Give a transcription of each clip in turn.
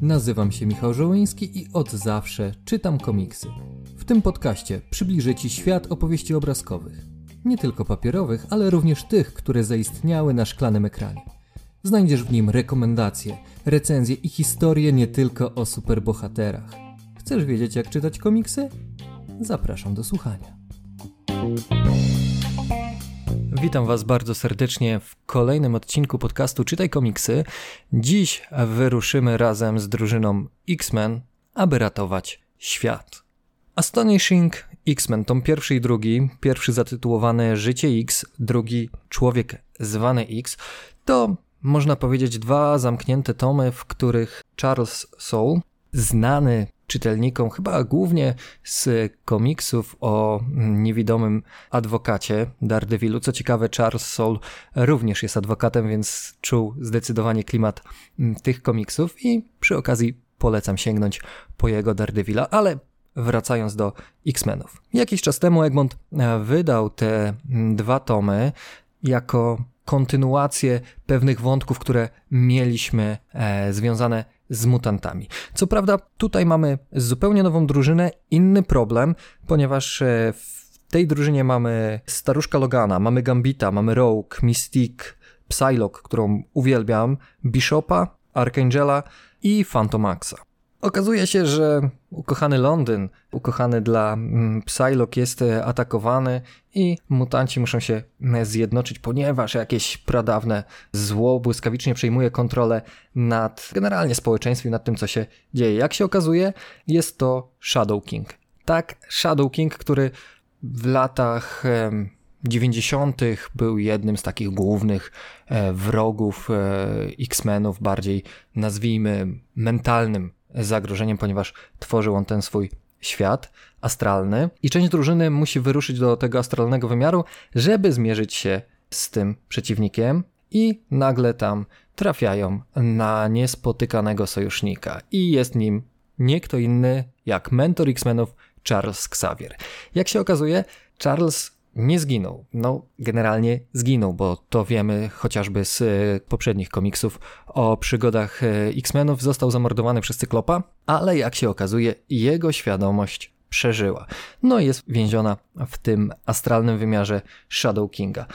Nazywam się Michał Żołyński i od zawsze czytam komiksy. W tym podcaście przybliżę Ci świat opowieści obrazkowych. Nie tylko papierowych, ale również tych, które zaistniały na szklanym ekranie. Znajdziesz w nim rekomendacje, recenzje i historie nie tylko o superbohaterach. Chcesz wiedzieć, jak czytać komiksy? Zapraszam do słuchania. Witam Was bardzo serdecznie w kolejnym odcinku podcastu Czytaj Komiksy. Dziś wyruszymy razem z drużyną X-Men, aby ratować świat. Astonishing X-Men, tom pierwszy i drugi, pierwszy zatytułowany Życie X, drugi Człowiek zwany X, to można powiedzieć dwa zamknięte tomy, w których Charles Soule, znany czytelnikom, chyba głównie z komiksów o niewidomym adwokacie Daredevilu. Co ciekawe, Charles Soule również jest adwokatem, więc czuł zdecydowanie klimat mm, tych komiksów i przy okazji polecam sięgnąć po jego Daredevila, ale wracając do X-Menów. Jakiś czas temu Egmont e, wydał te mm, dwa tomy jako kontynuację pewnych wątków, które mieliśmy e, związane z mutantami. Co prawda, tutaj mamy zupełnie nową drużynę, inny problem, ponieważ e, w tej drużynie mamy staruszka Logana, mamy Gambita, mamy Rogue, Mystique, Psylocke, którą uwielbiam, Bishopa, Archangela i Phantomaxa. Okazuje się, że ukochany Londyn, ukochany dla mm, Psylocke jest e, atakowany i mutanci muszą się e, zjednoczyć, ponieważ jakieś pradawne zło błyskawicznie przejmuje kontrolę nad generalnie społeczeństwem, nad tym, co się dzieje. Jak się okazuje, jest to Shadow King. Tak, Shadow King, który w latach 90. był jednym z takich głównych e, wrogów X-Menów, bardziej nazwijmy mentalnym zagrożeniem, ponieważ tworzył on ten swój świat astralny. I część drużyny musi wyruszyć do tego astralnego wymiaru, żeby zmierzyć się z tym przeciwnikiem. I nagle tam trafiają na niespotykanego sojusznika. I jest nim nie kto inny jak mentor X-Menów Charles Xavier. Jak się okazuje, Charles nie zginął. No, generalnie zginął, bo to wiemy chociażby z e, poprzednich komiksów o przygodach e, X-Menów. Został zamordowany przez Cyklopa, ale jak się okazuje, jego świadomość przeżyła. No i jest więziona w tym astralnym wymiarze Shadow Kinga.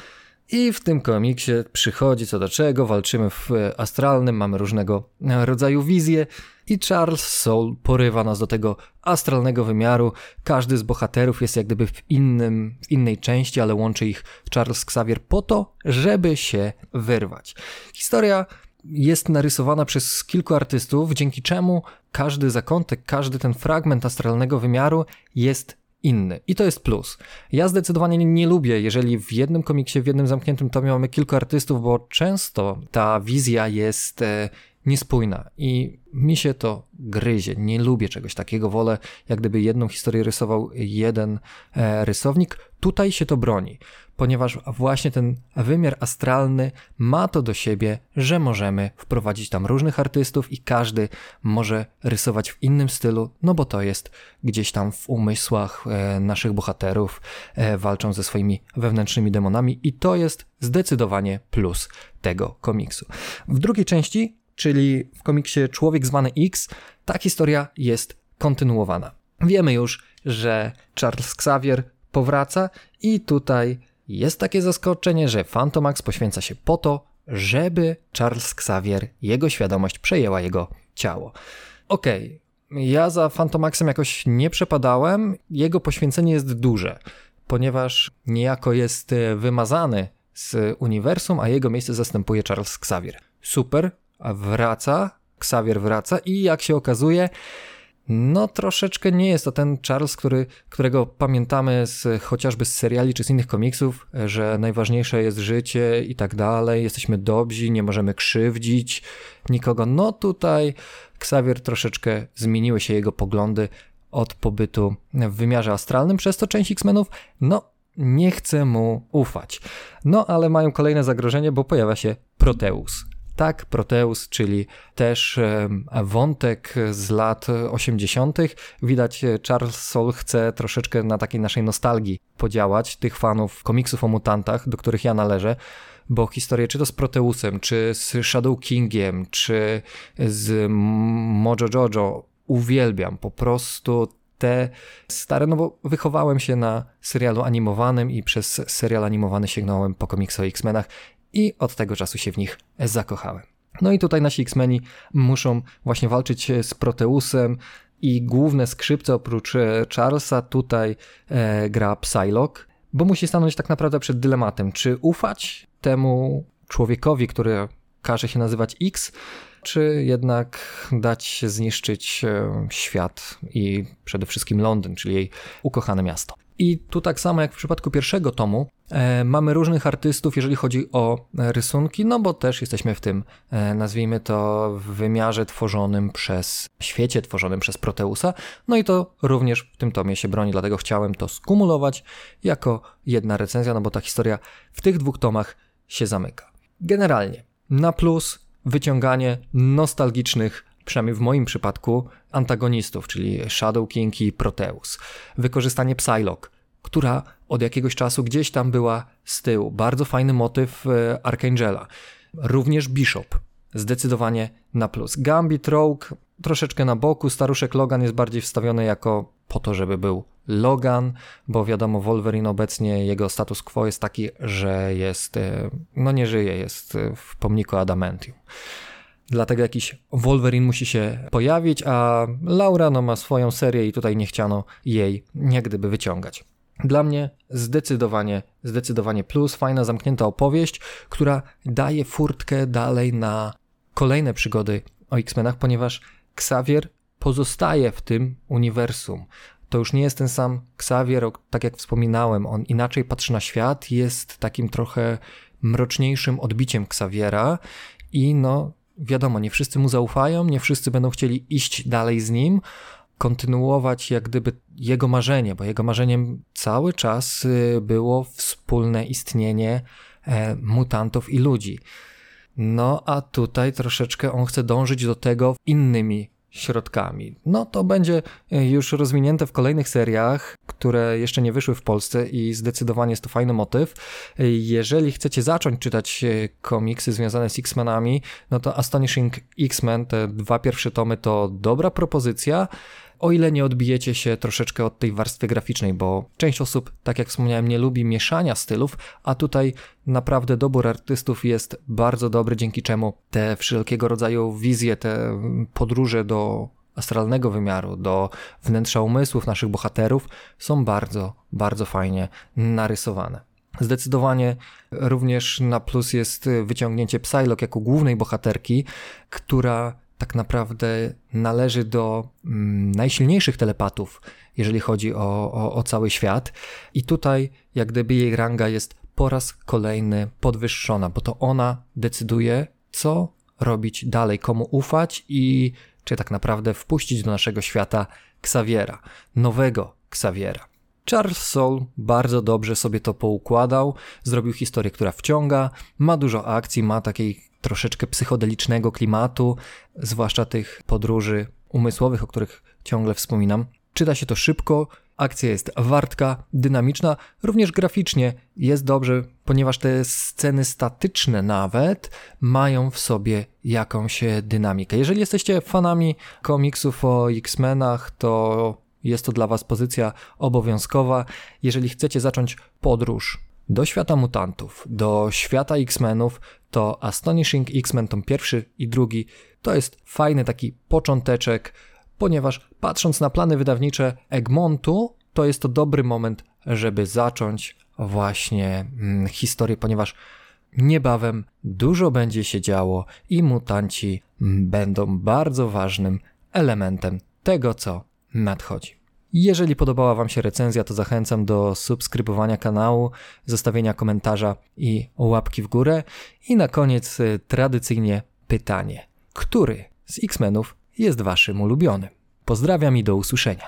I w tym komiksie przychodzi co do czego, walczymy w astralnym, mamy różnego rodzaju wizje i Charles Soul porywa nas do tego astralnego wymiaru. Każdy z bohaterów jest jak gdyby w, innym, w innej części, ale łączy ich Charles Xavier po to, żeby się wyrwać. Historia jest narysowana przez kilku artystów, dzięki czemu każdy zakątek, każdy ten fragment astralnego wymiaru jest inny. I to jest plus. Ja zdecydowanie nie, lubię, jeżeli w jednym komiksie, w jednym zamkniętym tomie mamy kilku artystów, bo często ta wizja jest e, niespójna i mi się to gryzie. Nie lubię czegoś takiego. Wolę, jak gdyby jedną historię rysował jeden e, rysownik. Tutaj się to broni, ponieważ właśnie ten wymiar astralny ma to do siebie, że możemy wprowadzić tam różnych artystów i każdy może rysować w innym stylu, no bo to jest gdzieś tam w umysłach e, naszych bohaterów, e, walczą ze swoimi wewnętrznymi demonami i to jest zdecydowanie plus tego komiksu. W drugiej części czyli w komiksie Człowiek zwany X, ta historia jest kontynuowana. Wiemy już, że Charles Xavier powraca i tutaj jest takie zaskoczenie, że Phantomax poświęca się po to, żeby Charles Xavier, jego świadomość przejęła jego ciało. Okej, okay. ja za Phantomaxem jakoś nie przepadałem, jego poświęcenie jest duże, ponieważ niejako jest wymazany z uniwersum, a jego miejsce zastępuje Charles Xavier. Super, wraca, Xavier wraca i jak się okazuje, no troszeczkę nie jest to ten Charles, który, którego pamiętamy z, chociażby z seriali czy z innych komiksów, że najważniejsze jest życie i tak dalej, jesteśmy dobrzy, nie możemy krzywdzić nikogo. No tutaj Xavier troszeczkę zmieniły się jego poglądy od pobytu w wymiarze astralnym, przez to część X-Menów, no nie chce mu ufać. No ale mają kolejne zagrożenie, bo pojawia się Proteus. Tak, Proteus, czyli też wątek z lat 80. Widać, e, Charles Soule chce troszeczkę na takiej naszej nostalgii podziałać tych fanów komiksów o mutantach, do których ja należę. bo historie czy to z Proteusem, czy z Shadow Kingiem, czy z Mojo Jojo uwielbiam. Po prostu te stare, no bo wychowałem się na serialu animowanym i przez serial animowany sięgnąłem po komiksy o X-Menach i od tego czasu się w nich zakochałem. No i tutaj nasi X-Meni muszą właśnie walczyć z Proteusem i główne skrzypce oprócz e, Charlesa tutaj e, gra Psylocke, bo musi stanąć tak naprawdę przed dylematem, czy ufać temu człowiekowi, który każe się nazywać X, czy jednak dać zniszczyć e, świat i przede wszystkim Londyn, czyli jej ukochane miasto. I tu tak samo jak w przypadku pierwszego tomu, e, mamy różnych artystów, jeżeli chodzi o rysunki, no bo też jesteśmy w tym, e, nazwijmy to, w wymiarze tworzonym przez, świecie tworzonym przez Proteusa, no i to również w tym tomie się broni, dlatego chciałem to skumulować jako jedna recenzja, no bo ta historia w tych dwóch tomach się zamyka. Generalnie, na plus wyciąganie nostalgicznych przynajmniej w moim przypadku, antagonistów, czyli Shadow King i Proteus. Wykorzystanie Psylocke, która od jakiegoś czasu gdzieś tam była z tyłu. Bardzo fajny motyw e, Archangela. Również Bishop, zdecydowanie na plus. Gambit, Rogue, troszeczkę na boku. Staruszek Logan jest bardziej wstawiony jako po to, żeby był Logan, bo wiadomo, Wolverine obecnie, jego status quo jest taki, że jest, e, no nie żyje, jest w pomniku Adamantium. Dlatego jakiś Wolverine musi się pojawić, a Laura no, ma swoją serię i tutaj nie chciano jej jak gdyby wyciągać. Dla mnie zdecydowanie, zdecydowanie plus, fajna zamknięta opowieść, która daje furtkę dalej na kolejne przygody o X-Menach, ponieważ Xavier pozostaje w tym uniwersum. To już nie jest ten sam Xavier, tak jak wspominałem, on inaczej patrzy na świat, jest takim trochę mroczniejszym odbiciem Xaviera i no wiadomo, nie wszyscy mu zaufają, nie wszyscy będą chcieli iść dalej z nim, kontynuować jak gdyby jego marzenie, bo jego marzeniem cały czas y, było wspólne istnienie e, mutantów i ludzi. No a tutaj troszeczkę on chce dążyć do tego innymi środkami. No to będzie e, już rozwinięte w kolejnych seriach, które jeszcze nie wyszły w Polsce i zdecydowanie jest to fajny motyw. E, jeżeli chcecie zacząć czytać komiksy związane z X-Menami, no to Astonishing X-Men, te dwa pierwsze tomy to dobra propozycja o ile nie odbijecie się troszeczkę od tej warstwy graficznej, bo część osób, tak jak wspomniałem, nie lubi mieszania stylów, a tutaj naprawdę dobór artystów jest bardzo dobry, dzięki czemu te wszelkiego rodzaju wizje, te podróże do astralnego wymiaru, do wnętrza umysłów naszych bohaterów są bardzo, bardzo fajnie narysowane. Zdecydowanie również na plus jest wyciągnięcie Psylocke jako głównej bohaterki, która tak naprawdę należy do mm, najsilniejszych telepatów, jeżeli chodzi o, o, o cały świat. I tutaj, jak gdyby jej ranga jest po raz kolejny podwyższona, bo to ona decyduje, co robić dalej, komu ufać i czy tak naprawdę wpuścić do naszego świata Xaviera, nowego Xaviera. Charles Soul bardzo dobrze sobie to poukładał, zrobił historię, która wciąga, ma dużo akcji, ma takiej troszeczkę psychodelicznego klimatu, zwłaszcza tych podróży umysłowych, o których ciągle wspominam. Czyta się to szybko, akcja jest wartka, dynamiczna, również graficznie jest dobrze, ponieważ te sceny statyczne nawet mają w sobie jakąś dynamikę. Jeżeli jesteście fanami komiksów o X-Menach, to jest to dla Was pozycja obowiązkowa. Jeżeli chcecie zacząć podróż do świata mutantów, do świata X-Menów, to Astonishing X-Men, tom pierwszy i drugi, to jest fajny taki począteczek, ponieważ patrząc na plany wydawnicze Egmontu, to jest to dobry moment, żeby zacząć właśnie hmm, historię, ponieważ niebawem dużo będzie się działo i mutanci będą bardzo ważnym elementem tego, co nadchodzi. Jeżeli podobała Wam się recenzja, to zachęcam do subskrybowania kanału, zostawienia komentarza i łapki w górę. I na koniec y, tradycyjnie pytanie: który z X-Menów jest Waszym ulubionym? Pozdrawiam i do usłyszenia.